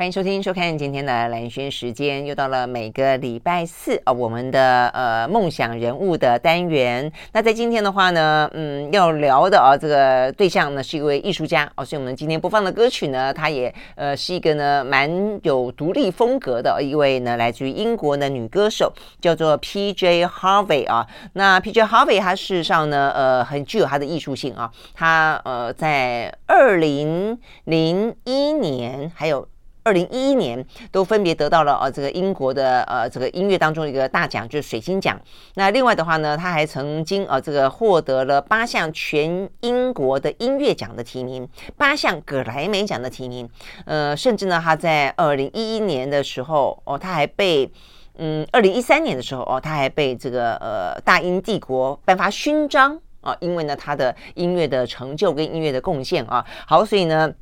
欢迎收听、收看今天的兰轩时间，又到了每个礼拜四啊、我们的呃梦想人物的单元。那在今天的话呢，嗯，要聊的啊、这个对象呢是一位艺术家哦，所以我们今天播放的歌曲呢，他也呃是一个呢蛮有独立风格的一位呢，来自于英国的女歌手，叫做 P.J. Harvey 啊。那 P.J. Harvey 她事实上呢，呃，很具有她的艺术性啊。她呃在二零零一年还有。二零一一年都分别得到了呃这个英国的呃这个音乐当中的一个大奖，就是水晶奖。那另外的话呢，他还曾经呃这个获得了八项全英国的音乐奖的提名，八项葛莱美奖的提名。呃，甚至呢，他在二零一一年的时候哦，他还被嗯二零一三年的时候哦，他还被这个呃大英帝国颁发勋章啊，因为呢他的音乐的成就跟音乐的贡献啊。好，所以呢。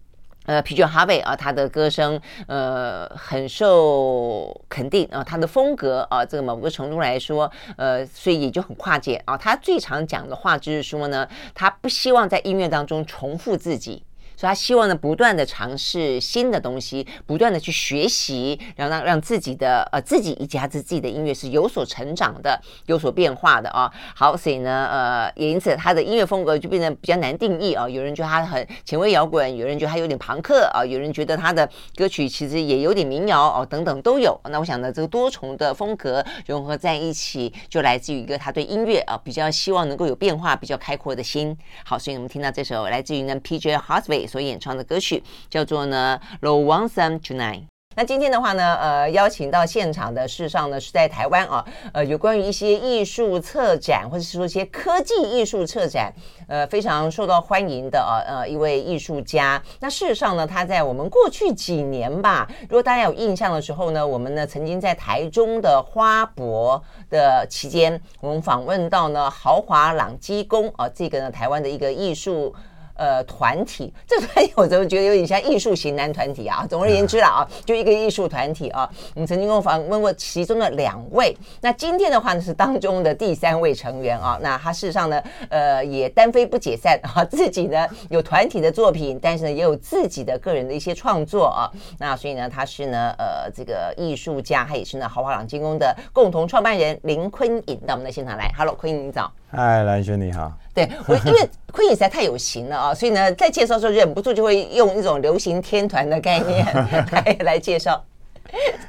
呃皮卷哈贝啊，他的歌声呃很受肯定啊，他的风格啊，这个某个程度来说，呃，所以也就很跨界啊。他最常讲的话就是说呢，他不希望在音乐当中重复自己。所以他希望呢，不断的尝试新的东西，不断的去学习，然后让让自己的呃自己以及他自己的音乐是有所成长的，有所变化的啊。好，所以呢，呃，也因此他的音乐风格就变得比较难定义啊。有人觉得他很前卫摇滚，有人觉得他有点朋克啊，有人觉得他的歌曲其实也有点民谣哦，等等都有。那我想呢，这个多重的风格融合在一起，就来自于一个他对音乐啊比较希望能够有变化、比较开阔的心。好，所以我们听到这首来自于呢 P.J. Harvey。所演唱的歌曲叫做呢《Lonesome Tonight》。那今天的话呢，呃，邀请到现场的事实上呢是在台湾啊，呃，有关于一些艺术策展或者是说一些科技艺术策展，呃，非常受到欢迎的啊，呃，一位艺术家。那事实上呢，他在我们过去几年吧，如果大家有印象的时候呢，我们呢曾经在台中的花博的期间，我们访问到呢豪华朗基宫啊，这个呢台湾的一个艺术。呃，团体这个团体我怎么觉得有点像艺术型男团体啊？总而言之了啊，就一个艺术团体啊。我们曾经跟我访问过其中的两位，那今天的话呢是当中的第三位成员啊。那他事实上呢，呃，也单飞不解散啊，自己呢有团体的作品，但是呢也有自己的个人的一些创作啊。那所以呢，他是呢，呃，这个艺术家，他也是呢豪华朗金工的共同创办人林坤颖到我们的现场来。Hello，坤颖你早。嗨，蓝轩你好。对我，因为坤颖实在太有型了啊，所以呢，在介绍的时候忍不住就会用一种流行天团的概念来 来介绍。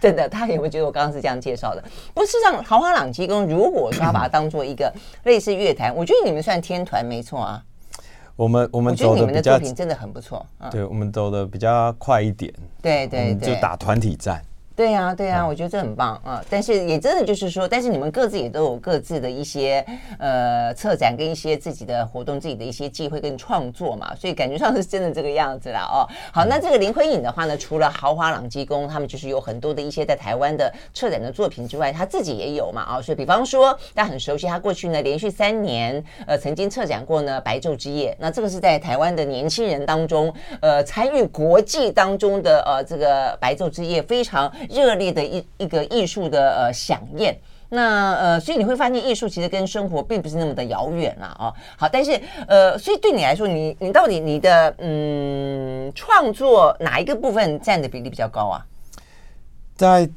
真的，他有没有觉得我刚刚是这样介绍的？不是让豪华朗机工，如果说要把它当做一个 类似乐坛，我觉得你们算天团没错啊。我们我们觉得你们的作品真的很不错。对，我们走的比较快一点。对对对，就打团体战。对呀、啊，对呀、啊，我觉得这很棒啊！但是也真的就是说，但是你们各自也都有各自的一些呃策展跟一些自己的活动，自己的一些机会跟创作嘛，所以感觉上是真的这个样子啦哦。好，那这个林徽颖的话呢，除了豪华朗基宫，他们就是有很多的一些在台湾的策展的作品之外，他自己也有嘛啊、哦。所以比方说，大家很熟悉，他过去呢连续三年呃曾经策展过呢白昼之夜，那这个是在台湾的年轻人当中呃参与国际当中的呃这个白昼之夜非常。热烈的一一个艺术的呃响宴，那呃，所以你会发现艺术其实跟生活并不是那么的遥远了啊。好，但是呃，所以对你来说，你你到底你的嗯创作哪一个部分占的比例比较高啊？在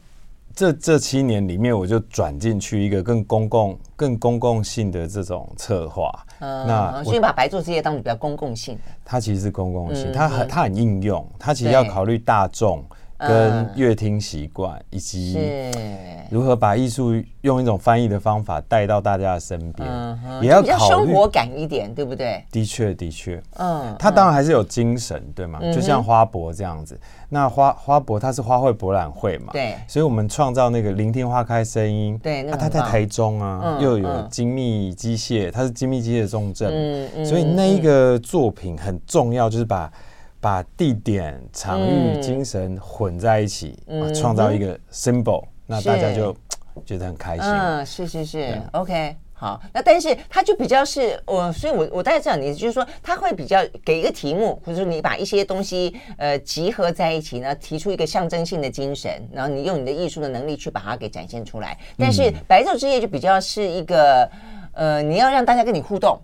这这七年里面，我就转进去一个更公共、更公共性的这种策划。嗯，那所以把白昼之夜当成比较公共性的，它其实是公共性，嗯、它很它很应用，它其实要考虑大众。跟乐听习惯，以及如何把艺术用一种翻译的方法带到大家的身边，也要考虑比较生活感一点，对不对？的确，的确，嗯，它当然还是有精神，对吗？就像花博这样子，那花花博它是花卉博览会嘛，对，所以我们创造那个聆听花开声音，对，那它在台中啊，又有精密机械，它是精密机械重镇，所以那一个作品很重要，就是把。把地点、场域、精神混在一起，创造一个 symbol，那大家就觉得很开心。嗯，是是是，OK。好，那但是它就比较是我，所以我我大概知道你就是说他会比较给一个题目，或者说你把一些东西呃集合在一起呢，提出一个象征性的精神，然后你用你的艺术的能力去把它给展现出来。但是白昼之夜就比较是一个呃，你要让大家跟你互动，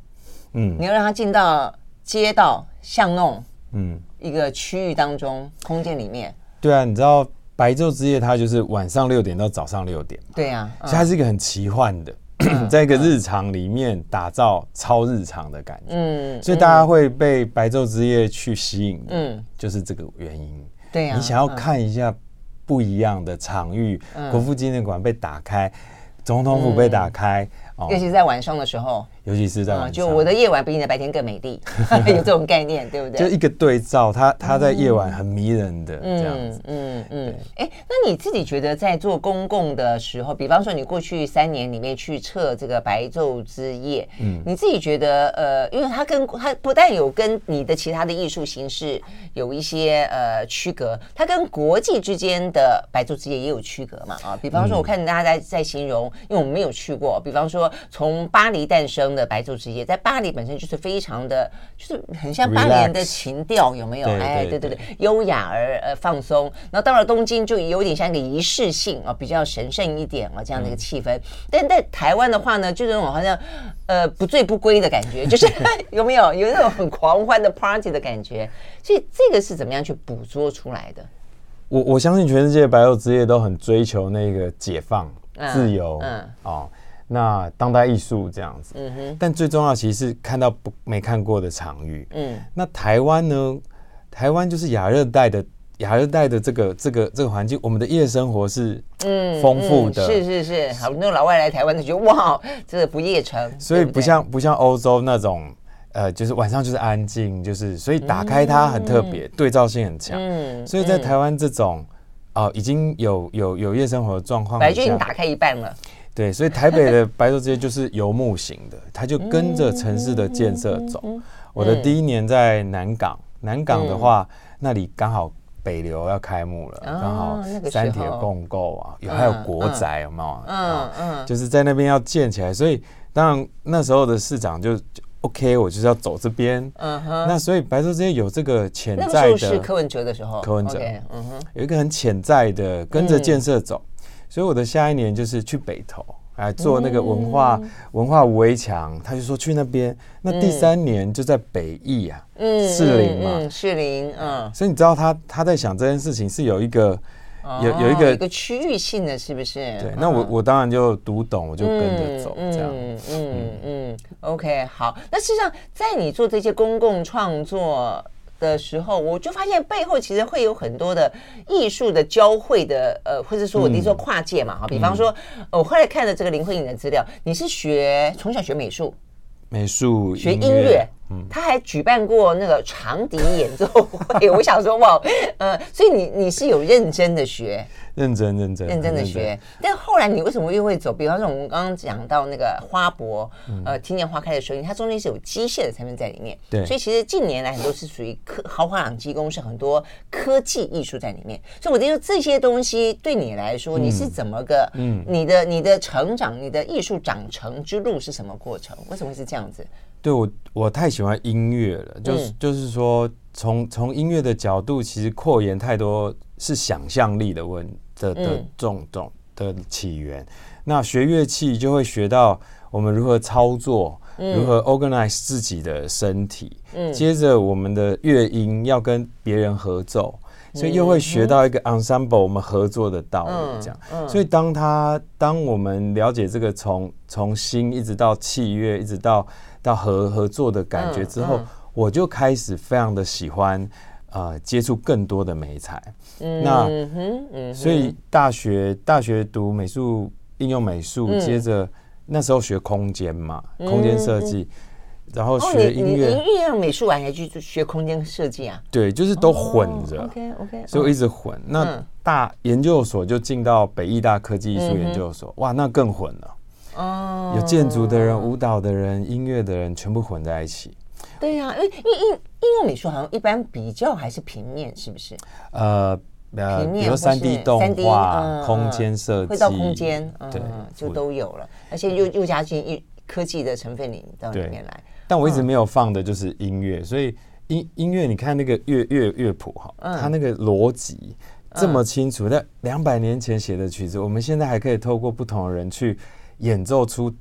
嗯，你要让他进到街道巷弄，嗯，一个区域当中空间里面。对啊，你知道白昼之夜它就是晚上六点到早上六点，对啊，所以它是一个很奇幻的。在一个日常里面打造超日常的感觉，嗯，所以大家会被白昼之夜去吸引，嗯，就是这个原因。对呀，你想要看一下不一样的场域，国父纪念馆被打开，总统府被打开。尤其是在晚上的时候，尤其是在晚上，就我的夜晚比你的白天更美丽，有这种概念，对不对？就一个对照，它它在夜晚很迷人的这样子，嗯嗯。哎，那你自己觉得在做公共的时候，比方说你过去三年里面去测这个白昼之夜，嗯，你自己觉得呃，因为它跟它不但有跟你的其他的艺术形式有一些呃区隔，它跟国际之间的白昼之夜也有区隔嘛？啊，比方说我看大家在在形容，因为我们没有去过，比方说。从巴黎诞生的白昼之夜，在巴黎本身就是非常的，就是很像巴黎人的情调，有没有？哎，对对对，优雅而呃放松。然后到了东京，就有点像一个仪式性啊，比较神圣一点啊，这样的一个气氛。但在台湾的话呢，就那种好像呃不醉不归的感觉，就是 有没有有那种很狂欢的 party 的感觉？所以这个是怎么样去捕捉出来的？我我相信全世界白昼之夜都很追求那个解放、自由，嗯哦。那当代艺术这样子，嗯哼，但最重要其实是看到不没看过的场域，嗯，那台湾呢？台湾就是亚热带的亚热带的这个这个这个环境，我们的夜生活是嗯丰富的，是是是，好，那老外来台湾就觉得哇，这个不夜城，所以不像不像欧洲那种，呃，就是晚上就是安静，就是所以打开它很特别，对照性很强，嗯，所以在台湾这种哦已经有有有夜生活的状况，本来就已经打开一半了。对，所以台北的 白昼之夜就是游牧型的，它就跟着城市的建设走。我的第一年在南港，南港的话，那里刚好北流要开幕了，刚好三铁共构啊，有还有国宅有没有？嗯嗯，就是在那边要建起来，所以当然那时候的市长就 OK，我就是要走这边。嗯哼，那所以白昼之夜有这个潜在的，是柯文哲的时候，柯文哲，嗯哼，有一个很潜在的跟着建设走。所以我的下一年就是去北投来做那个文化、嗯、文化围墙，他就说去那边。那第三年就在北艺啊，嗯，士林嘛，士林，嗯。所以你知道他他在想这件事情是有一个、哦、有有一个一个区域性的是不是？对，那我我当然就读懂，我就跟着走这样。嗯嗯嗯，OK，好。那事实上，在你做这些公共创作的时候，我就发现背后其实会有很多的艺术的交汇的，呃，或者说我的说跨界嘛，哈、嗯，比方说，我后来看了这个林慧颖的资料，你是学从小学美术，美术学音乐。他还举办过那个长笛演奏会，我想说哇，呃，所以你你是有认真的学，认真认真认真的学，但后来你为什么又会走？比方说我们刚刚讲到那个花博，呃，听见花开的声音，它中间是有机械的成分在里面，对，所以其实近年来很多是属于科豪华朗机工，是很多科技艺术在里面。所以我觉得这些东西对你来说，你是怎么个？嗯，你的你的成长，你的艺术长成之路是什么过程？为什么会是这样子？对我，我太喜欢音乐了，就是、嗯、就是说，从从音乐的角度，其实扩延太多是想象力的问的的这种种的起源。那学乐器就会学到我们如何操作，嗯、如何 organize 自己的身体。嗯，接着我们的乐音要跟别人合奏，所以又会学到一个 ensemble 我们合作的道理。这样，嗯嗯、所以当他当我们了解这个从从心一直到器乐，一直到到合合作的感觉之后，我就开始非常的喜欢，呃，接触更多的美材。嗯、那，嗯嗯、所以大学大学读美术应用美术，嗯、接着那时候学空间嘛，嗯、空间设计，然后学音乐。应用美术完还去学空间设计啊？对，就是都混着。哦、OK OK，所以我一直混。那大研究所就进到北艺大科技艺术研究所，嗯、哇，那更混了。哦，有建筑的人、舞蹈的人、音乐的人，全部混在一起。对呀、啊，因为因为应用美术好像一般比较还是平面，是不是？呃呃，比如三 D 动画、空间设计，会到空间，对，就都有了，而且又又加进一科技的成分里到里面来。但我一直没有放的就是音乐，所以音音乐，你看那个乐乐乐谱哈，它那个逻辑这么清楚，在两百年前写的曲子，我们现在还可以透过不同的人去演奏出。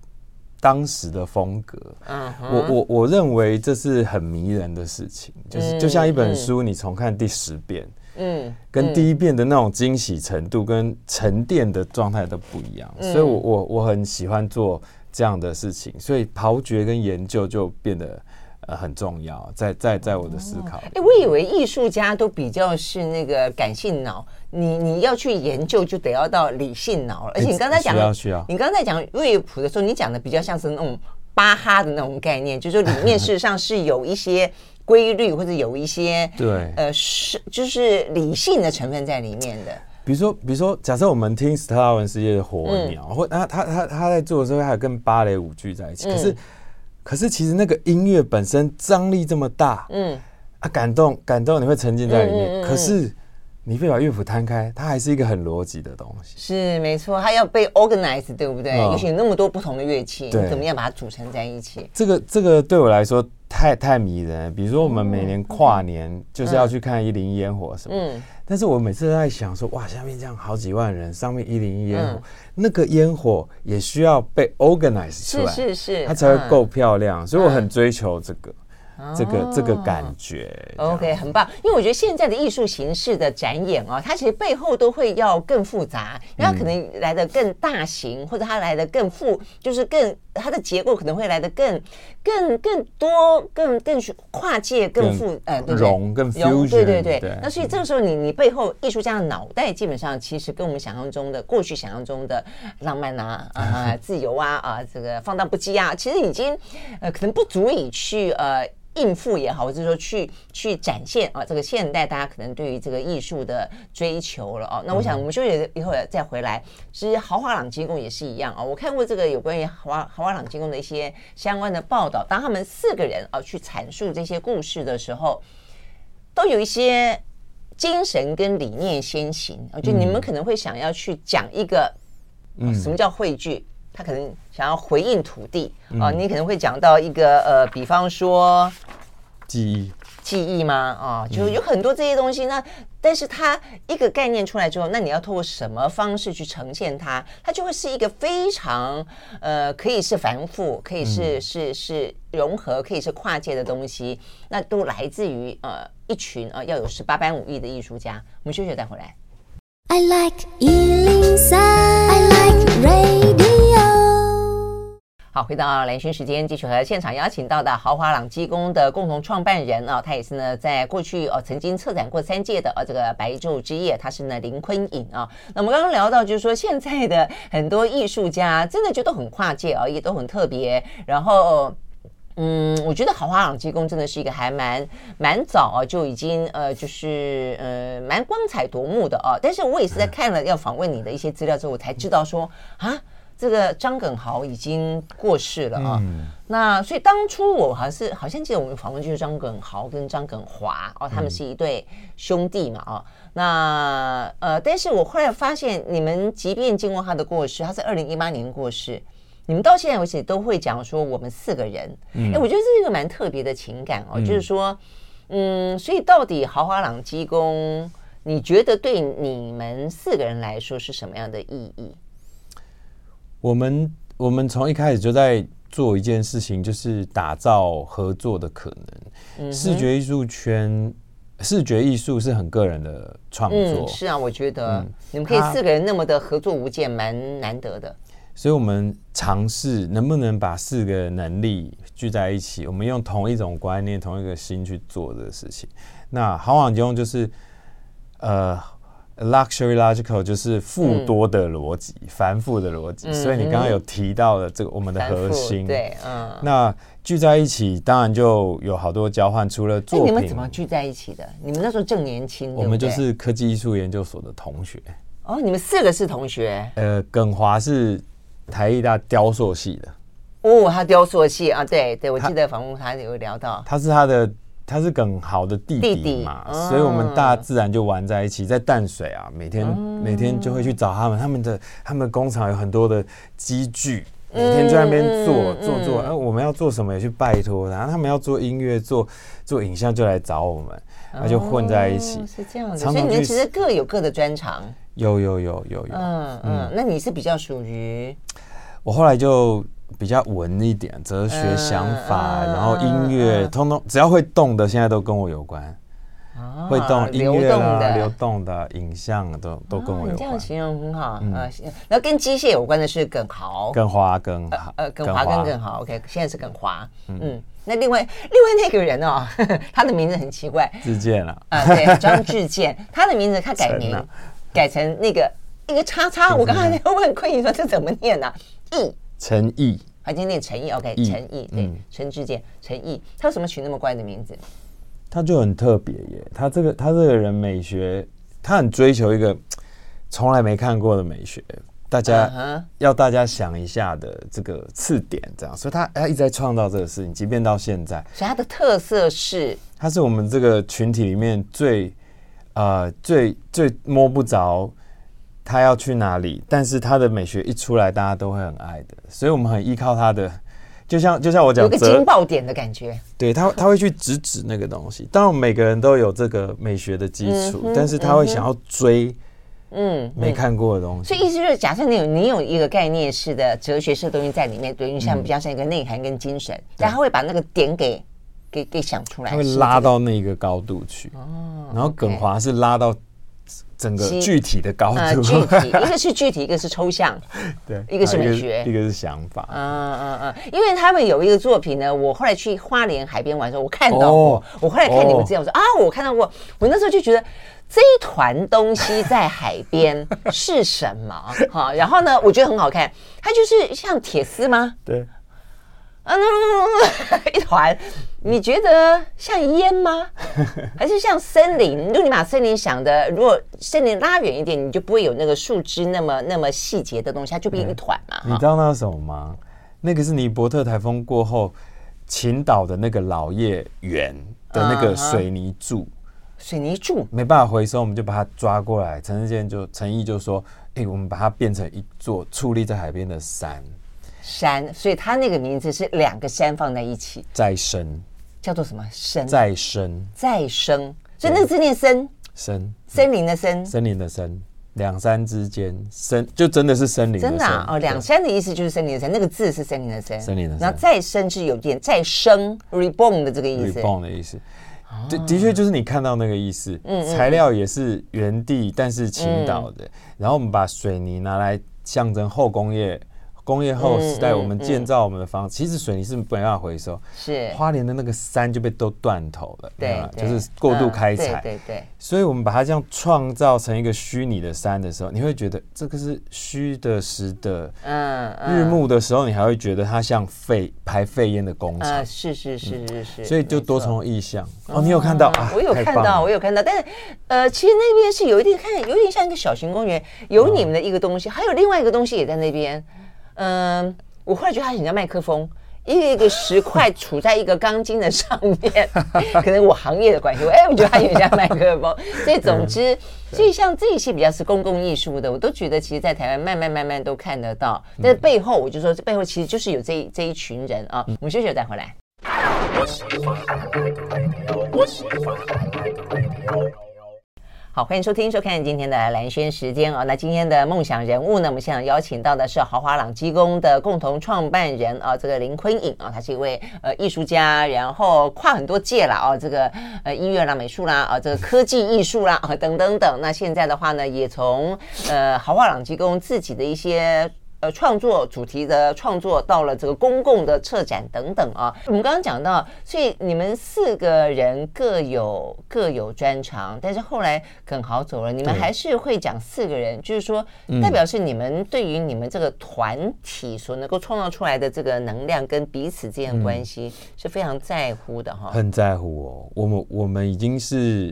当时的风格，嗯、uh，huh. 我我我认为这是很迷人的事情，就是就像一本书，你重看第十遍，嗯，跟第一遍的那种惊喜程度跟沉淀的状态都不一样，嗯、所以我我我很喜欢做这样的事情，所以刨掘跟研究就变得。呃，很重要，在在在我的思考。哎、哦，我以为艺术家都比较是那个感性脑，你你要去研究，就得要到理性脑了。而且你刚才讲，需要需要。你刚才讲乐谱的时候，你讲的比较像是那种巴哈的那种概念，就是说里面事实上是有一些规律，或者有一些对呃是就是理性的成分在里面的。比如说，比如说，假设我们听斯特拉文斯基的《火鸟》嗯，或他他他他在做的时候，还有跟芭蕾舞剧在一起，可是。嗯可是其实那个音乐本身张力这么大，嗯，啊，感动感动，你会沉浸在里面。可是你非把乐谱摊开，它还是一个很逻辑的东西。是没错，它要被 organize，对不对？嗯、尤其有那么多不同的乐器，你怎么样把它组成在一起？这个这个对我来说太太迷人了。比如说我们每年跨年就是要去看一零一烟火什么，嗯。但是我每次都在想说，哇，下面这样好几万人，上面一零一烟火，嗯、那个烟火也需要被 organize 出来，是是是，它才会够漂亮，嗯、所以我很追求这个。这个这个感觉，OK，很棒。因为我觉得现在的艺术形式的展演哦，它其实背后都会要更复杂，因为它可能来的更大型，或者它来的更复，就是更它的结构可能会来的更更更多，更更跨界，更复呃，对融更 fusion，对对对。那所以这个时候，你你背后艺术家的脑袋基本上其实跟我们想象中的过去想象中的浪漫啊啊自由啊啊这个放荡不羁啊，其实已经呃可能不足以去呃。应付也好，或者说去去展现啊，这个现代大家可能对于这个艺术的追求了哦。那我想我们休息以后再回来，其实豪华朗机工也是一样啊。我看过这个有关于豪华豪华朗机工的一些相关的报道，当他们四个人啊去阐述这些故事的时候，都有一些精神跟理念先行啊。就你们可能会想要去讲一个，嗯，什么叫汇聚？他可能想要回应土地啊，你可能会讲到一个呃，比方说记忆，记忆吗？啊，就有很多这些东西。那但是它一个概念出来之后，那你要透过什么方式去呈现它？它就会是一个非常呃，可以是繁复，可以是是是融合，可以是跨界的东西。那都来自于呃一群啊要有十八般武艺的艺术家。我们休息再回来。I like 103, I like radio 好，回到蓝轩时间，继续和现场邀请到的豪华朗基宫的共同创办人啊，他也是呢，在过去哦曾经策展过三届的啊这个白昼之夜，他是呢林坤颖啊。那我们刚刚聊到，就是说现在的很多艺术家真的就都很跨界啊，也都很特别。然后，嗯，我觉得豪华朗基宫真的是一个还蛮蛮早啊就已经呃就是呃蛮光彩夺目的啊。但是我也是在看了要访问你的一些资料之后，我才知道说啊。这个张耿豪已经过世了啊，嗯、那所以当初我还是好像记得我们访问就是张耿豪跟张耿华哦，他们是一对兄弟嘛啊，嗯、那呃，但是我后来发现你们即便经过他的过世，他是二零一八年过世，你们到现在为止都会讲说我们四个人，嗯、哎，我觉得这是一个蛮特别的情感哦，嗯、就是说，嗯，所以到底豪华朗基公，你觉得对你们四个人来说是什么样的意义？我们我们从一开始就在做一件事情，就是打造合作的可能。视觉艺术圈，视觉艺术是很个人的创作。嗯、是啊，我觉得、嗯、你们可以四个人那么的合作无间，蛮难得的。所以我们尝试能不能把四个能力聚在一起，我们用同一种观念、同一个心去做这个事情。那豪华朗机工就是呃。Luxury Logical 就是富多的逻辑，嗯、繁复的逻辑，嗯、所以你刚刚有提到了这个我们的核心，对，嗯，那聚在一起，当然就有好多交换。除了作品，你们怎么聚在一起的？你们那时候正年轻，我们就是科技艺术研究所的同学。哦，你们四个是同学？呃，耿华是台艺大雕塑系的。哦，他雕塑系啊，对对，我记得访问他有聊到，他是他的。他是耿豪的弟弟嘛，弟弟所以我们大自然就玩在一起，在淡水啊，每天、嗯、每天就会去找他们，他们的他们工厂有很多的机具，每天在那边做、嗯、做做，然后我们要做什么也去拜托，然后他们要做音乐做做影像就来找我们，然后就混在一起，哦、是这样子，所以你们其实各有各的专长，有有有有有，嗯嗯，那你是比较属于，我后来就。比较文一点，哲学想法，然后音乐，通通只要会动的，现在都跟我有关。会动音乐啊，流动的影像都都跟我有关。你这样形容很好啊。然后跟机械有关的是耿豪，耿华更好，呃，耿华跟耿豪。OK，现在是耿华。嗯，那另外另外那个人哦，他的名字很奇怪，志健了啊，对，张志健，他的名字他改名改成那个一个叉叉。我刚才问坤仪说这怎么念呢？义。陈毅，还今天念陈毅，OK，陈毅，对，陈志健，陈毅，他为什么取那么怪的名字？他就很特别耶，他这个他这个人美学，他很追求一个从来没看过的美学，大家要大家想一下的这个次点，这样，所以他他一直在创造这个事情，即便到现在，所以他的特色是，他是我们这个群体里面最呃最最摸不着。他要去哪里？但是他的美学一出来，大家都会很爱的，所以我们很依靠他的，就像就像我讲，有个惊爆点的感觉。对他，他会去直指那个东西。当然，每个人都有这个美学的基础，嗯、但是他会想要追，嗯，没看过的东西。嗯嗯、所以意思就是，假设你有你有一个概念式的哲学式的东西在里面，对，你像比较像一个内涵跟精神，然后、嗯、他会把那个点给给给想出来，他会拉到那个高度去。哦，然后耿华是拉到。整个具体的高度，呃，具体一个是具体，一个是抽象，对，一个是美学，一个是想法，嗯嗯嗯，因为他们有一个作品呢，我后来去花莲海边玩的时候，我看到过，哦、我后来看你们资料，我说啊，我看到过，我那时候就觉得这一团东西在海边 是什么？哈，然后呢，我觉得很好看，它就是像铁丝吗？对。嗯，一团，你觉得像烟吗？还是像森林？如果你把森林想的，如果森林拉远一点，你就不会有那个树枝那么那么细节的东西，它就变一团嘛。你知道那是什么吗？那个是尼伯特台风过后，秦岛的那个老叶园的那个水泥柱。Uh huh. 水泥柱没办法回收，我们就把它抓过来。陈志健就陈毅就说：“哎、欸，我们把它变成一座矗立在海边的山。”山，所以它那个名字是两个山放在一起。再生，叫做什么？生。再生，再生。所以那个字念森。森，森林的森。森林的森，两山之间，森就真的是森林。真的啊？哦，两山的意思就是森林的森，那个字是森林的森。森林的。然后再生是有点再生，reborn 的这个意思。reborn 的意思，的的确就是你看到那个意思。嗯。材料也是原地，但是青岛的。然后我们把水泥拿来象征后工业。工业后时代，我们建造我们的房子，其实水泥是没办法回收。是花莲的那个山就被都断头了，对，就是过度开采。对对。所以我们把它这样创造成一个虚拟的山的时候，你会觉得这个是虚的实的。嗯。日暮的时候，你还会觉得它像废排废烟的工厂。是是是是是。所以就多重意象。哦，你有看到啊？我有看到，我有看到。但是，呃，其实那边是有一点看，有点像一个小型公园，有你们的一个东西，还有另外一个东西也在那边。嗯，我后来觉得它很像麦克风，一个一个石块杵在一个钢筋的上面，可能我行业的关系，我哎，我觉得它有点像麦克风。所以总之，所以像这一些比较是公共艺术的，我都觉得其实，在台湾慢慢慢慢都看得到。但是背后，我就说这背后其实就是有这一这一群人啊。我们休息了再回来。好，欢迎收听、收看今天的蓝轩时间啊。那今天的梦想人物呢，我们现场邀请到的是豪华朗基宫的共同创办人啊，这个林坤颖啊，他是一位呃艺术家，然后跨很多界了啊，这个呃音乐啦、美术啦啊，这个科技艺术啦啊等等等。那现在的话呢，也从呃豪华朗基宫自己的一些。呃，创作主题的创作到了这个公共的策展等等啊，我们刚刚讲到，所以你们四个人各有各有专长，但是后来耿豪走了，你们还是会讲四个人，就是说，代表是你们对于你们这个团体所能够创造出来的这个能量跟彼此之间的关系是非常在乎的哈，很在乎哦。我们我们已经是，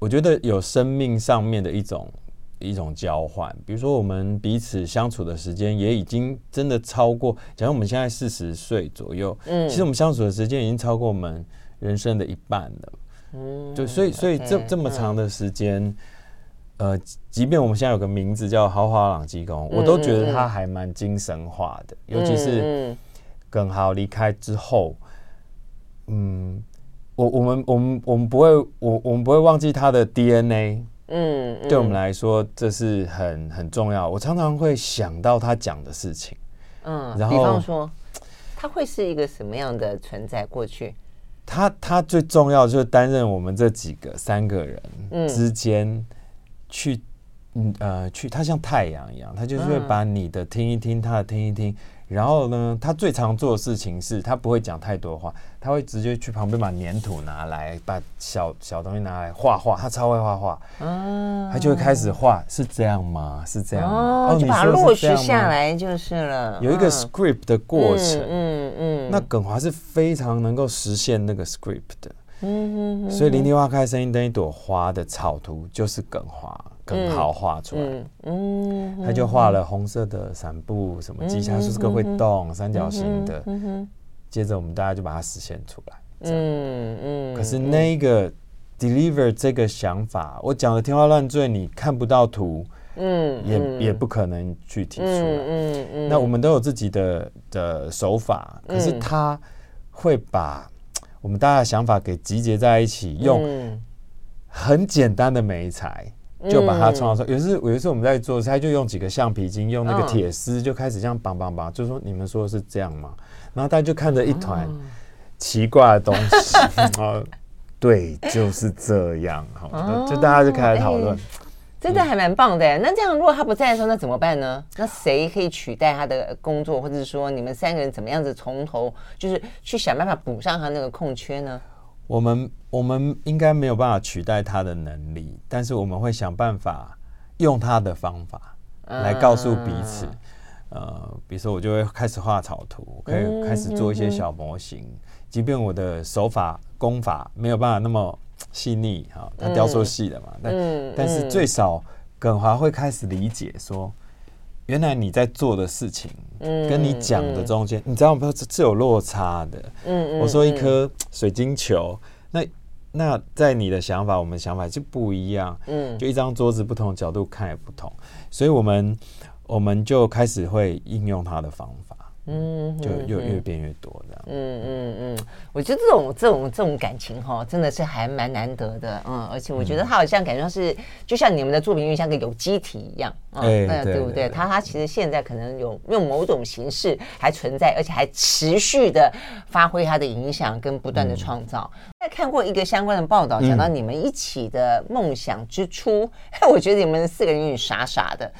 我觉得有生命上面的一种。一种交换，比如说我们彼此相处的时间也已经真的超过，假如我们现在四十岁左右，嗯，其实我们相处的时间已经超过我们人生的一半了。嗯，就所以所以这这么长的时间，呃，即便我们现在有个名字叫豪华朗机工，我都觉得他还蛮精神化的，尤其是耿豪离开之后，嗯，我我们我们我们不会我我们不会忘记他的 DNA。嗯，对我们来说，这是很很重要。我常常会想到他讲的事情，嗯，然后比方说，他会是一个什么样的存在？过去，他他最重要就是担任我们这几个三个人之间去，嗯呃，去他像太阳一样，他就是会把你的听一听，他的听一听。然后呢，他最常做的事情是他不会讲太多话，他会直接去旁边把粘土拿来，把小小东西拿来画画。他超会画画，嗯，他就会开始画，是这样吗？是这样吗？哦，哦就把它落实下来就是了。有一个 script 的过程，嗯嗯，嗯，那耿华是非常能够实现那个 script 的，嗯嗯，所以林地花开声音灯一朵花的草图就是耿华。更好画出来，嗯，他就画了红色的伞布，什么机枪是个会动、嗯、三角形的，接着我们大家就把它实现出来，嗯嗯。可是那个 deliver 这个想法，我讲的天花乱坠，你看不到图，嗯，也也不可能去提出来，嗯嗯，嗯。那我们都有自己的的手法，可是他会把我们大家的想法给集结在一起，用很简单的媒材。就把它创造出来。有一次，有一次我们在做，他就用几个橡皮筋，用那个铁丝，就开始这样绑绑绑，就说你们说的是这样吗？然后大家就看着一团奇怪的东西，啊，对，就是这样，好，就大家就开始讨论，真的还蛮棒的。那这样如果他不在的时候，那怎么办呢？那谁可以取代他的工作，或者是说你们三个人怎么样子从头就是去想办法补上他那个空缺呢？我们我们应该没有办法取代他的能力，但是我们会想办法用他的方法来告诉彼此。呃，比如说我就会开始画草图，可以开始做一些小模型。即便我的手法功法没有办法那么细腻，哈，他雕塑细的嘛，但但是最少耿华会开始理解说。原来你在做的事情，跟你讲的中间，你知道吗？是有落差的。嗯，我说一颗水晶球，那那在你的想法，我们想法就不一样。嗯，就一张桌子不同角度看也不同，所以我们我们就开始会应用它的方法。嗯，就越越变越多这样。嗯嗯嗯，我觉得这种这种这种感情哈，真的是还蛮难得的。嗯，而且我觉得他好像感觉是，就像你们的作品，就像个有机体一样。嗯，对不对？他他其实现在可能有用某种形式还存在，而且还持续的发挥他的影响跟不断的创造。在看过一个相关的报道，讲到你们一起的梦想之初，我觉得你们四个人有点傻傻的。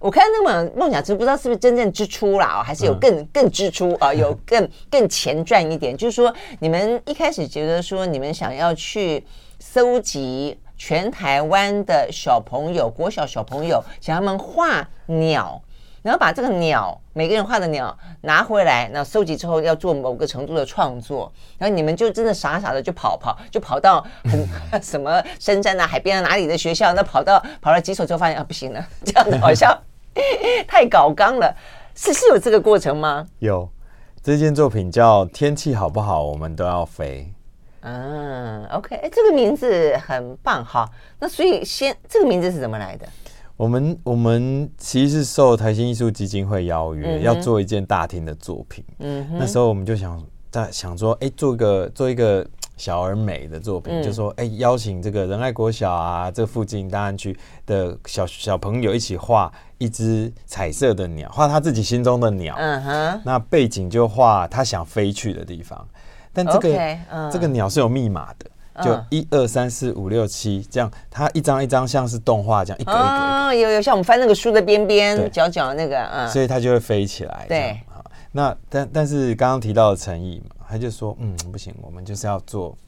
我看那么梦想之，不知道是不是真正支出啦，还是有更更支出啊，有更更钱赚一点。就是说，你们一开始觉得说，你们想要去搜集全台湾的小朋友，国小小朋友，想他们画鸟，然后把这个鸟每个人画的鸟拿回来，那收集之后要做某个程度的创作，然后你们就真的傻傻的就跑跑，就跑到很 什么深圳啊、海边啊哪里的学校，那跑到跑了几所之后发现啊不行了，这样子好像。太搞刚了，是是有这个过程吗？有，这件作品叫《天气好不好，我们都要飞》。嗯，OK，哎，这个名字很棒哈。那所以先，这个名字是怎么来的？我们我们其实是受台新艺术基金会邀约，嗯、要做一件大厅的作品。嗯，那时候我们就想在想说，哎，做一个做一个。小而美的作品，嗯、就说哎、欸，邀请这个仁爱国小啊，这附近大安区的小小朋友一起画一只彩色的鸟，画他自己心中的鸟。嗯哼，那背景就画他想飞去的地方。但这个、okay, 嗯、这个鸟是有密码的，就一二三四五六七这样，它一张一张像是动画这样一格一格，一格，一格。有有像我们翻那个书的边边角角那个，嗯，所以它就会飞起来。对，好，那但但是刚刚提到的诚意嘛。他就说：“嗯，不行，我们就是要做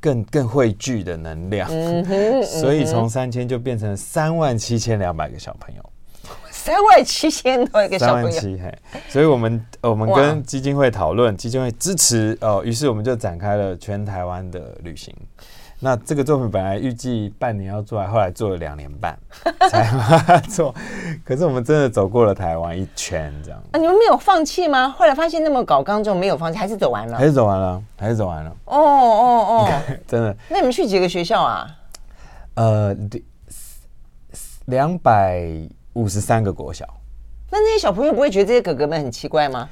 更更汇聚的能量，嗯嗯、所以从三千就变成三万七千两百个小朋友，三万七千多个小朋友，三万七嘿，所以我们我们跟基金会讨论，基金会支持哦，于是我们就展开了全台湾的旅行。那这个作品本来预计半年要做完，后来做了两年半 才做。可是我们真的走过了台湾一圈，这样。啊，你们没有放弃吗？后来发现那么搞刚之后没有放弃，还是走完了？还是走完了？还是走完了？哦哦哦，真的。那你们去几个学校啊？呃，两百五十三个国小。那那些小朋友不会觉得这些哥哥们很奇怪吗？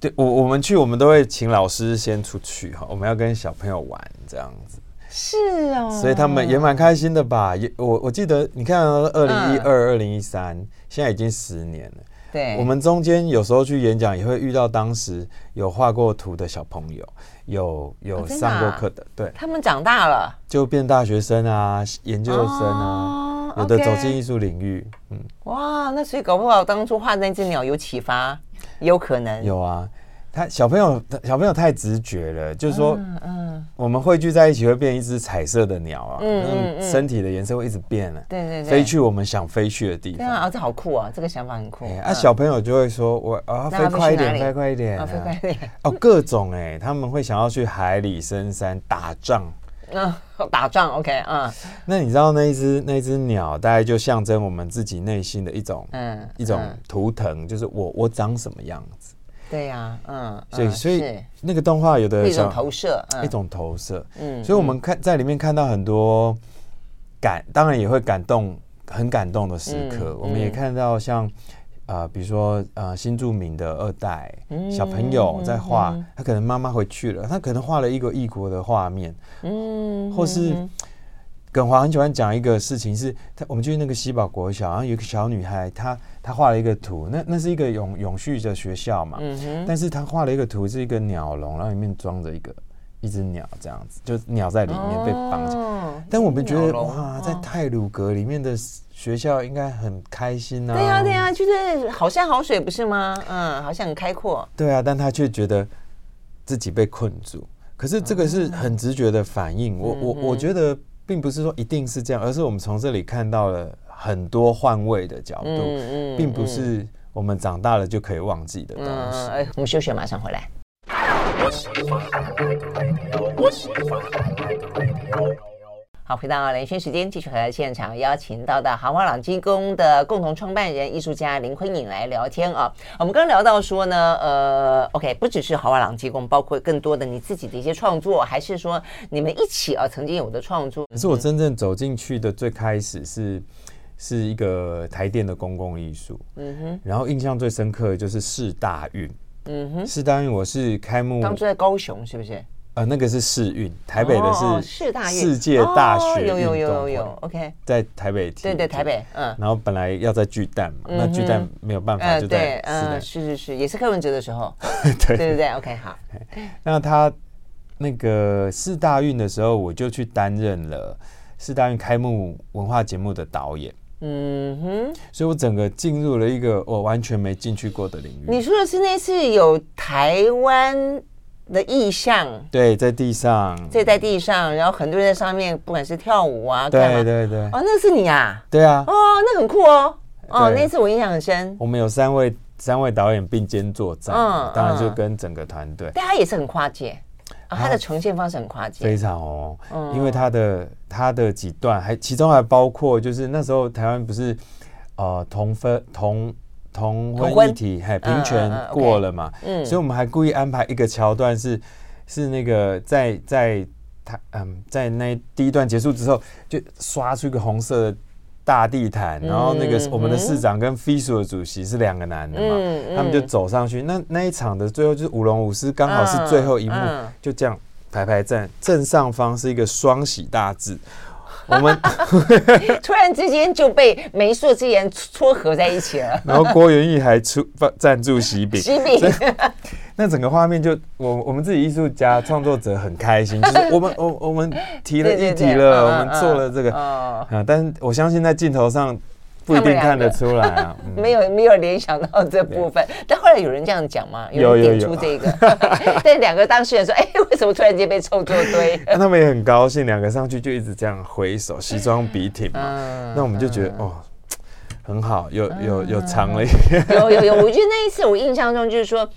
对，我我们去，我们都会请老师先出去哈，我们要跟小朋友玩这样子。是哦，所以他们也蛮开心的吧？也我我记得，你看二零一二、二零一三，现在已经十年了。对，我们中间有时候去演讲，也会遇到当时有画过图的小朋友，有有上过课的。对，他们长大了，就变大学生啊，研究生啊，哦、有的走进艺术领域。嗯，哇，那所以搞不好当初画那只鸟有启发，有可能有啊。他小朋友，小朋友太直觉了，就是说，嗯，我们汇聚在一起会变一只彩色的鸟啊，嗯，身体的颜色会一直变了，对对对，飞去我们想飞去的地方。对啊，这好酷啊，这个想法很酷。啊，小朋友就会说，我啊，飞快一点，飞快一点，飞快一点。哦，各种哎，他们会想要去海里、深山打仗。嗯，打仗，OK，嗯。那你知道那一只那一只鸟，大概就象征我们自己内心的一种，嗯，一种图腾，就是我我长什么样子。对呀，嗯，所以所以那个动画有的一种投射，嗯。一种投射，嗯，所以我们看在里面看到很多感，当然也会感动，很感动的时刻。我们也看到像呃，比如说呃，新著名的二代小朋友在画，他可能妈妈回去了，他可能画了一个异国的画面，嗯，或是。耿华很喜欢讲一个事情是，是他我们去那个西宝国小，然后有一个小女孩，她她画了一个图，那那是一个永永续的学校嘛，嗯、哼但是她画了一个图，是一个鸟笼，然后里面装着一个一只鸟，这样子，就鸟在里面被绑着。哦、但我们觉得哇，在泰鲁格里面的学校应该很开心啊！对呀、啊、对呀、啊，就是好山好水不是吗？嗯，好像很开阔。对啊，但他却觉得自己被困住。可是这个是很直觉的反应。嗯、我我我觉得。并不是说一定是这样，而是我们从这里看到了很多换位的角度，嗯嗯、并不是我们长大了就可以忘记的东西。哎、嗯，我们休息，马上回来。好，回到连线时间，继续和现场邀请到的豪华朗基宫的共同创办人艺术家林坤颖来聊天啊。我们刚刚聊到说呢，呃，OK，不只是豪华朗基宫，包括更多的你自己的一些创作，还是说你们一起啊曾经有的创作。可是我真正走进去的最开始是是一个台电的公共艺术，嗯哼，然后印象最深刻的就是世大运，嗯哼，世大运我是开幕，当初在高雄是不是？呃，那个是世运，台北的是世大运，世界大学有有有有有，OK，在台北，对对台北，嗯，然后本来要在巨蛋嘛，那巨蛋没有办法，就在嗯，是是是，也是柯文哲的时候，对。对对，OK，好。那 他那个世大运的时候，我就去担任了世大运开幕文化节目的导演，嗯哼，所以我整个进入了一个我完全没进去过的领域。你说的是那次有台湾的意象，对，在地上，这在地上，然后很多人在上面，不管是跳舞啊，对对对，哦，那是你啊，对啊，哦，那很酷哦，哦，那次我印象很深。我们有三位三位导演并肩作战，嗯，当然就跟整个团队，但他也是很跨界，他的呈现方式很跨界，非常哦，因为他的他的几段还其中还包括就是那时候台湾不是呃同分同。同婚议题还平权过了嘛？嗯，所以我们还故意安排一个桥段是，是那个在在他嗯在那第一段结束之后，就刷出一个红色的大地毯，然后那个我们的市长跟 FISU 的主席是两个男的嘛，他们就走上去，那那一场的最后就是舞龙舞狮，刚好是最后一幕，就这样排排站，正上方是一个双喜大字。我们 突然之间就被媒妁之言撮合在一起了。然后郭元义还出赞助喜饼，喜饼。那整个画面就我我们自己艺术家创作者很开心，就是 我们我我们提了议题了，我们做了这个啊，但是我相信在镜头上。不一定看得出来啊，没有没有联想到这部分，但后来有人这样讲吗？有人点出这个，但两个当事人说：“ 哎，为什么突然间被凑作堆？”那他们也很高兴，两个上去就一直这样挥手，西装笔挺嘛。那我们就觉得哦，很好，有有有藏了一有有有，我觉得那一次我印象中就是说，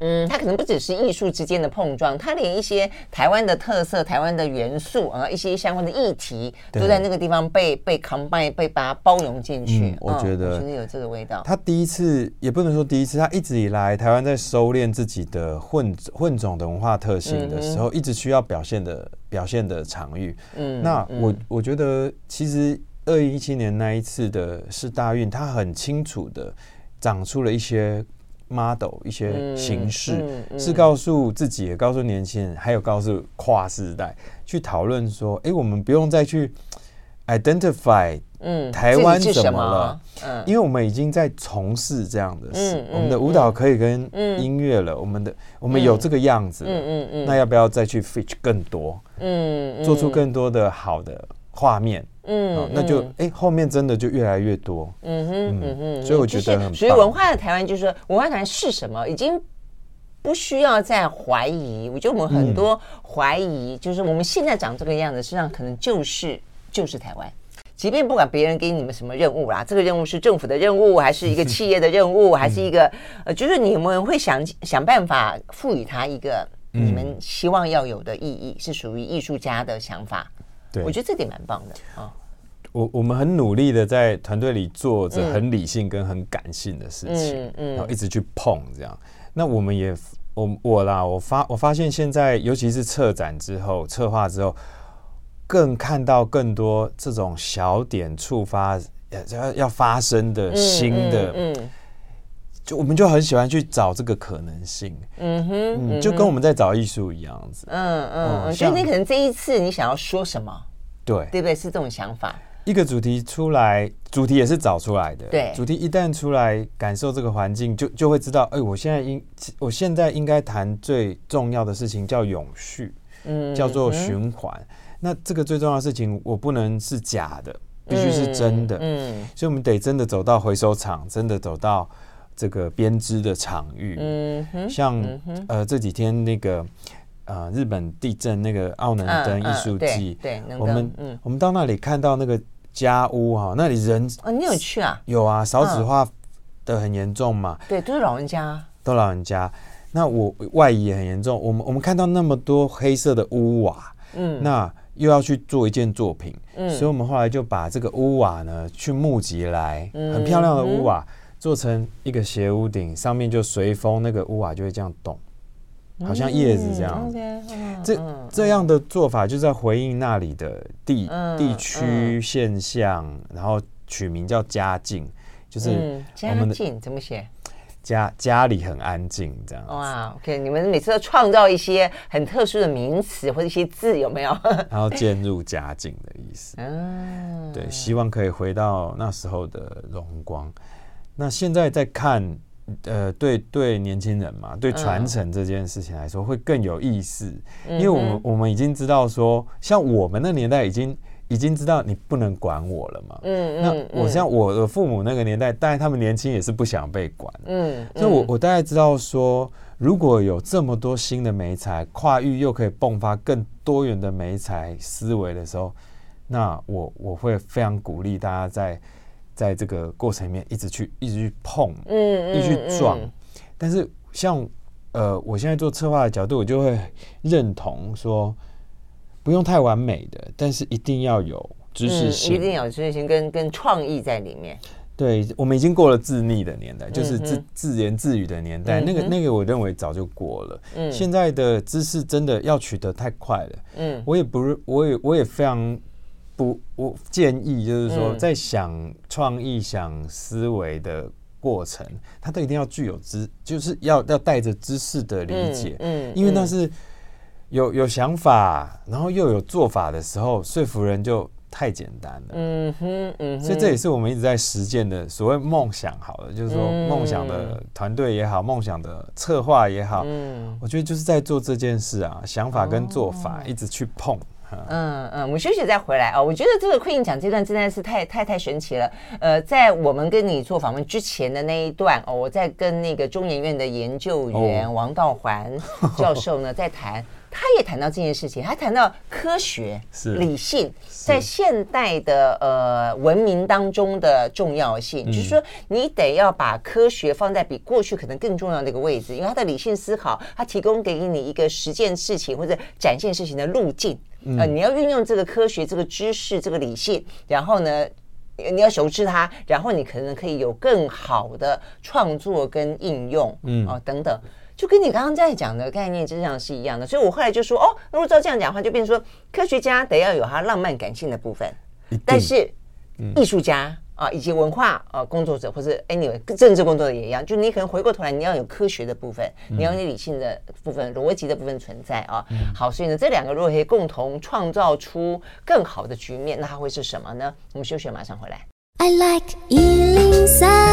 嗯，它可能不只是艺术之间的碰撞，它连一些台湾的特色、台湾的元素啊，一些相关的议题，都在那个地方被被 combine 被把它包容进去。嗯，我觉得，我觉得有这个味道。他第一次也不能说第一次，他一直以来台湾在收敛自己的混混种的文化特性的时候，嗯、一直需要表现的表现的场域。嗯，那我我觉得其实二零一七年那一次的是大运，他很清楚的长出了一些。Model 一些形式、嗯嗯。嗯、是告诉自己，也告诉年轻人，还有告诉跨世代去讨论说，哎、欸，我们不用再去 identify，嗯，台湾怎么了？嗯，因为我们已经在从事这样的事，嗯、我们的舞蹈可以跟音乐了，嗯、我们的我们有这个样子，嗯嗯嗯，嗯，那要不要再去 feature 更多？嗯，做出更多的好的画面。嗯、哦，那就哎、欸，后面真的就越来越多。嗯哼，嗯哼，所以我觉得。所以文化的台湾就是说，文化台湾是什么，已经不需要再怀疑。我觉得我们很多怀疑，嗯、就是我们现在长这个样子，实际上可能就是就是台湾。即便不管别人给你们什么任务啦，这个任务是政府的任务，还是一个企业的任务，还是一个呃，就是你们会想想办法赋予它一个你们希望要有的意义，是属于艺术家的想法。我觉得这点蛮棒的啊！我我们很努力的在团队里做着很理性跟很感性的事情，嗯然后一直去碰这样。那我们也我我啦，我发我发现现在尤其是策展之后、策划之后，更看到更多这种小点触发要要发生的新的，嗯就我们就很喜欢去找这个可能性。嗯哼，就跟我们在找艺术一样子。嗯嗯，所以你可能这一次你想要说什么？对，对不对？是这种想法。一个主题出来，主题也是找出来的。对，主题一旦出来，感受这个环境，就就会知道，哎，我现在应，我现在应该谈最重要的事情叫永续，嗯，叫做循环。嗯、那这个最重要的事情，我不能是假的，必须是真的。嗯，嗯，所以我们得真的走到回收厂，真的走到这个编织的场域。嗯哼，像、嗯、呃这几天那个。呃，日本地震那个奥能登艺术季，对，我们我们到那里看到那个家屋哈，那里人哦，你有去啊？有啊，少子化的很严重嘛，对，都是老人家，都老人家。那我外移也很严重，我们我们看到那么多黑色的屋瓦，嗯，那又要去做一件作品，嗯，所以我们后来就把这个屋瓦呢去募集来，很漂亮的屋瓦做成一个斜屋顶，上面就随风那个屋瓦就会这样动。好像叶子这样，嗯 okay, 嗯、这、嗯、这样的做法就在回应那里的地、嗯、地区现象，嗯、然后取名叫家境，就是我们的家境怎么写？家家里很安静这样。哇，OK，你们每次都创造一些很特殊的名词或者一些字，有没有？然后渐入佳境的意思。嗯，对，希望可以回到那时候的荣光。那现在在看。呃，对对，年轻人嘛，对传承这件事情来说会更有意思，因为我们我们已经知道说，像我们那年代已经已经知道你不能管我了嘛。嗯，那我像我的父母那个年代，当然他们年轻也是不想被管。嗯，所以我我大概知道说，如果有这么多新的媒材跨域又可以迸发更多元的媒材思维的时候，那我我会非常鼓励大家在。在这个过程里面，一直去，一直去碰，嗯，一直去撞。嗯、但是像呃，我现在做策划的角度，我就会认同说，不用太完美的，但是一定要有知识一定要有知识性跟跟创意在里面。对，我们已经过了自溺的年代，就是自、嗯、自言自语的年代。嗯、那个那个，我认为早就过了。嗯，现在的知识真的要取得太快了。嗯，我也不是，我也我也非常。不，我建议就是说，在想创意、想思维的过程，它都一定要具有知，就是要要带着知识的理解，嗯，因为那是有有想法，然后又有做法的时候，说服人就太简单了，嗯哼，嗯，所以这也是我们一直在实践的所谓梦想，好了，就是说梦想的团队也好，梦想的策划也好，嗯，我觉得就是在做这件事啊，想法跟做法一直去碰。嗯嗯，我们休息再回来啊！我觉得这个 Queen 讲这段真的是太太太神奇了。呃，在我们跟你做访问之前的那一段哦，我在跟那个中研院的研究员王道环 教授呢在谈。他也谈到这件事情，他谈到科学、理性在现代的呃文明当中的重要性，就是说你得要把科学放在比过去可能更重要的一个位置，因为他的理性思考，他提供给你一个实践事情或者展现事情的路径。呃，你要运用这个科学、这个知识、这个理性，然后呢，你要熟知它，然后你可能可以有更好的创作跟应用，嗯。哦等等。就跟你刚刚在讲的概念，之上是一样的，所以我后来就说，哦，如果照这样讲的话，就变成说，科学家得要有他浪漫感性的部分，但是艺术家啊，以及文化啊工作者或者 anyway 政治工作者也一样，就你可能回过头来，你要有科学的部分，你要有理性的部分、逻辑的部分存在啊。好，所以呢，这两个如果可以共同创造出更好的局面，那它会是什么呢？我们休息，马上回来。I like 103, I like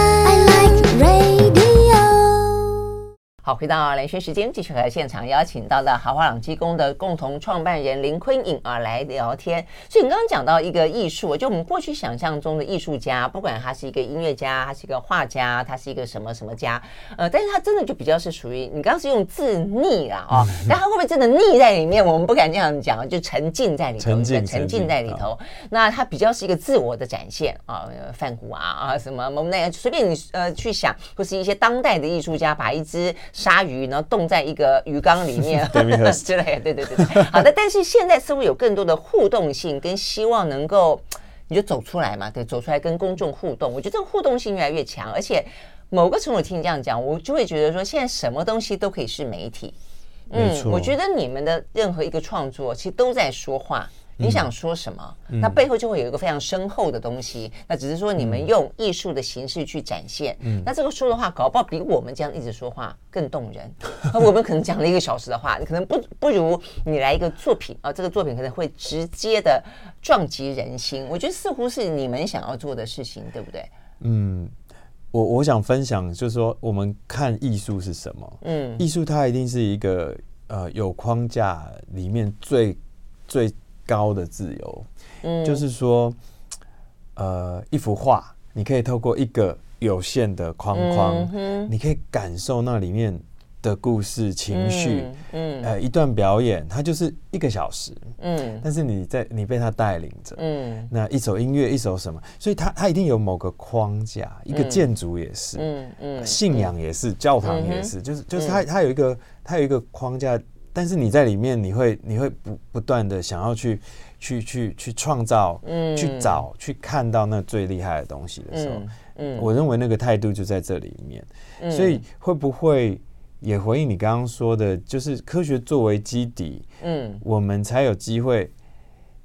好，回到兰萱时间，继续和现场邀请到了豪华朗基宫的共同创办人林坤颖啊来聊天。所以你刚刚讲到一个艺术，就我们过去想象中的艺术家，不管他是一个音乐家，他是一个画家，他是一个什么什么家，呃，但是他真的就比较是属于你刚刚是用字溺了啊，但他会不会真的溺在里面？我们不敢这样讲，就沉浸在里头，沉浸沉浸在里头。那他比较是一个自我的展现啊，梵谷啊啊什么蒙奈，随便你呃去想，或是一些当代的艺术家把一只。鲨鱼，然后冻在一个鱼缸里面 之类的，对对对对。好的，但是现在似乎有更多的互动性，跟希望能够你就走出来嘛，对，走出来跟公众互动。我觉得这个互动性越来越强，而且某个程度听你这样讲，我就会觉得说，现在什么东西都可以是媒体。嗯，我觉得你们的任何一个创作，其实都在说话。你想说什么？嗯、那背后就会有一个非常深厚的东西。嗯、那只是说你们用艺术的形式去展现。嗯，那这个说的话，搞不好比我们这样一直说话更动人。我们可能讲了一个小时的话，你可能不不如你来一个作品啊，这个作品可能会直接的撞击人心。我觉得似乎是你们想要做的事情，对不对？嗯，我我想分享就是说，我们看艺术是什么？嗯，艺术它一定是一个呃有框架里面最最。高的自由，嗯，就是说，呃，一幅画，你可以透过一个有限的框框，嗯，你可以感受那里面的故事、情绪，嗯，嗯，呃，一段表演，它就是一个小时，嗯，但是你在你被它带领着，嗯，那一首音乐，一首什么，所以它它一定有某个框架，一个建筑也是，嗯嗯，信仰也是，教堂也是，就是就是它它有一个它有一个框架。但是你在里面，你会你会不不断的想要去去去去创造，嗯，去找去看到那最厉害的东西的时候，嗯，嗯我认为那个态度就在这里面。嗯，所以会不会也回应你刚刚说的，就是科学作为基底，嗯，我们才有机会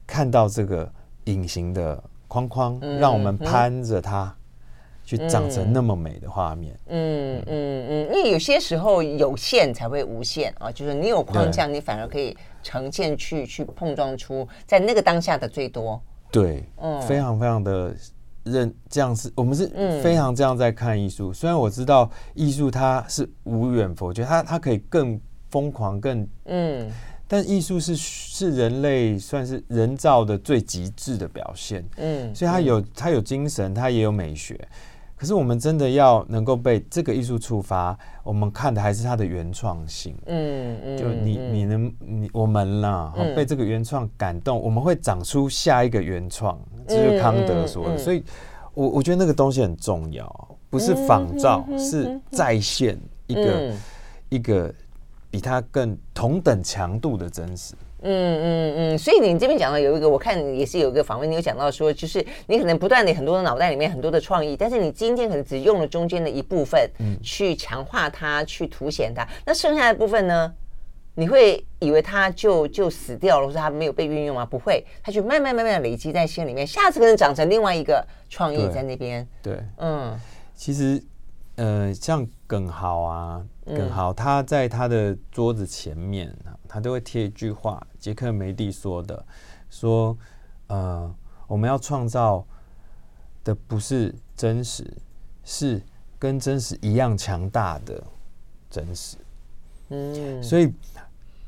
看到这个隐形的框框，嗯，让我们攀着它。去长成那么美的画面，嗯嗯。嗯，因为有些时候有限才会无限啊，就是你有框架，你反而可以呈现去去碰撞出在那个当下的最多。对，嗯，非常非常的认这样是，我们是非常这样在看艺术。虽然我知道艺术它是无远佛觉得，它它可以更疯狂更嗯，但艺术是是人类算是人造的最极致的表现，嗯，所以它有它有精神，它也有美学。可是我们真的要能够被这个艺术触发，我们看的还是它的原创性。嗯嗯，就你你能你我们啦，被这个原创感动，我们会长出下一个原创，这就是康德说的。所以，我我觉得那个东西很重要，不是仿造，是再现一个一个比它更同等强度的真实。嗯嗯嗯，所以你这边讲到有一个，我看也是有一个访问，你有讲到说，就是你可能不断的很多的脑袋里面很多的创意，但是你今天可能只用了中间的一部分，去强化它，去凸显它，那剩下的部分呢，你会以为它就就死掉了，或者它没有被运用吗？不会，它就慢慢慢慢的累积在心里面，下次可能长成另外一个创意在那边。对，对嗯，其实呃，像耿豪啊，更好他在他的桌子前面。他都会贴一句话，杰克梅蒂说的，说，呃，我们要创造的不是真实，是跟真实一样强大的真实。嗯，所以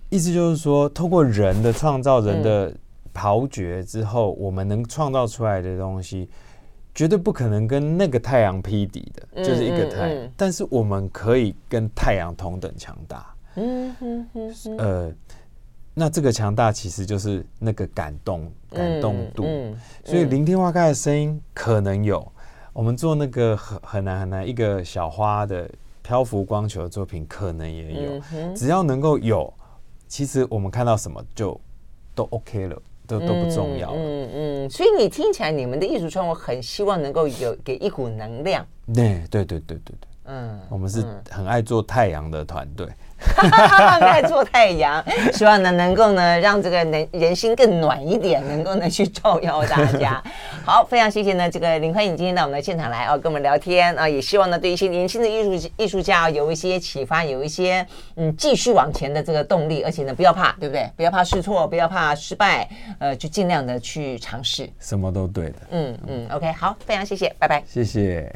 意思就是说，透过人的创造，人的刨掘之后，我们能创造出来的东西，绝对不可能跟那个太阳匹敌的，就是一个太阳。但是我们可以跟太阳同等强大。嗯哼哼，呃，那这个强大其实就是那个感动感动度，嗯嗯、所以聆听花开的声音可能有。我们做那个很很难很难一个小花的漂浮光球的作品，可能也有。只要能够有，其实我们看到什么就都 OK 了，都都不重要嗯。嗯嗯，所以你听起来，你们的艺术创作很希望能够有给一股能量。对对对对对对。嗯，我们是很爱做太阳的团队。在做太阳，希望呢能够呢让这个人人心更暖一点，能够呢去照耀大家。好，非常谢谢呢这个林欢颖今天到我们的现场来啊，跟我们聊天啊，也希望呢对一些年轻的艺术艺术家有一些启发，有一些嗯继续往前的这个动力，而且呢不要怕，对不对？不要怕试错，不要怕失败，呃，就尽量的去尝试，什么都对的。嗯嗯，OK，好，非常谢谢，拜拜，谢谢。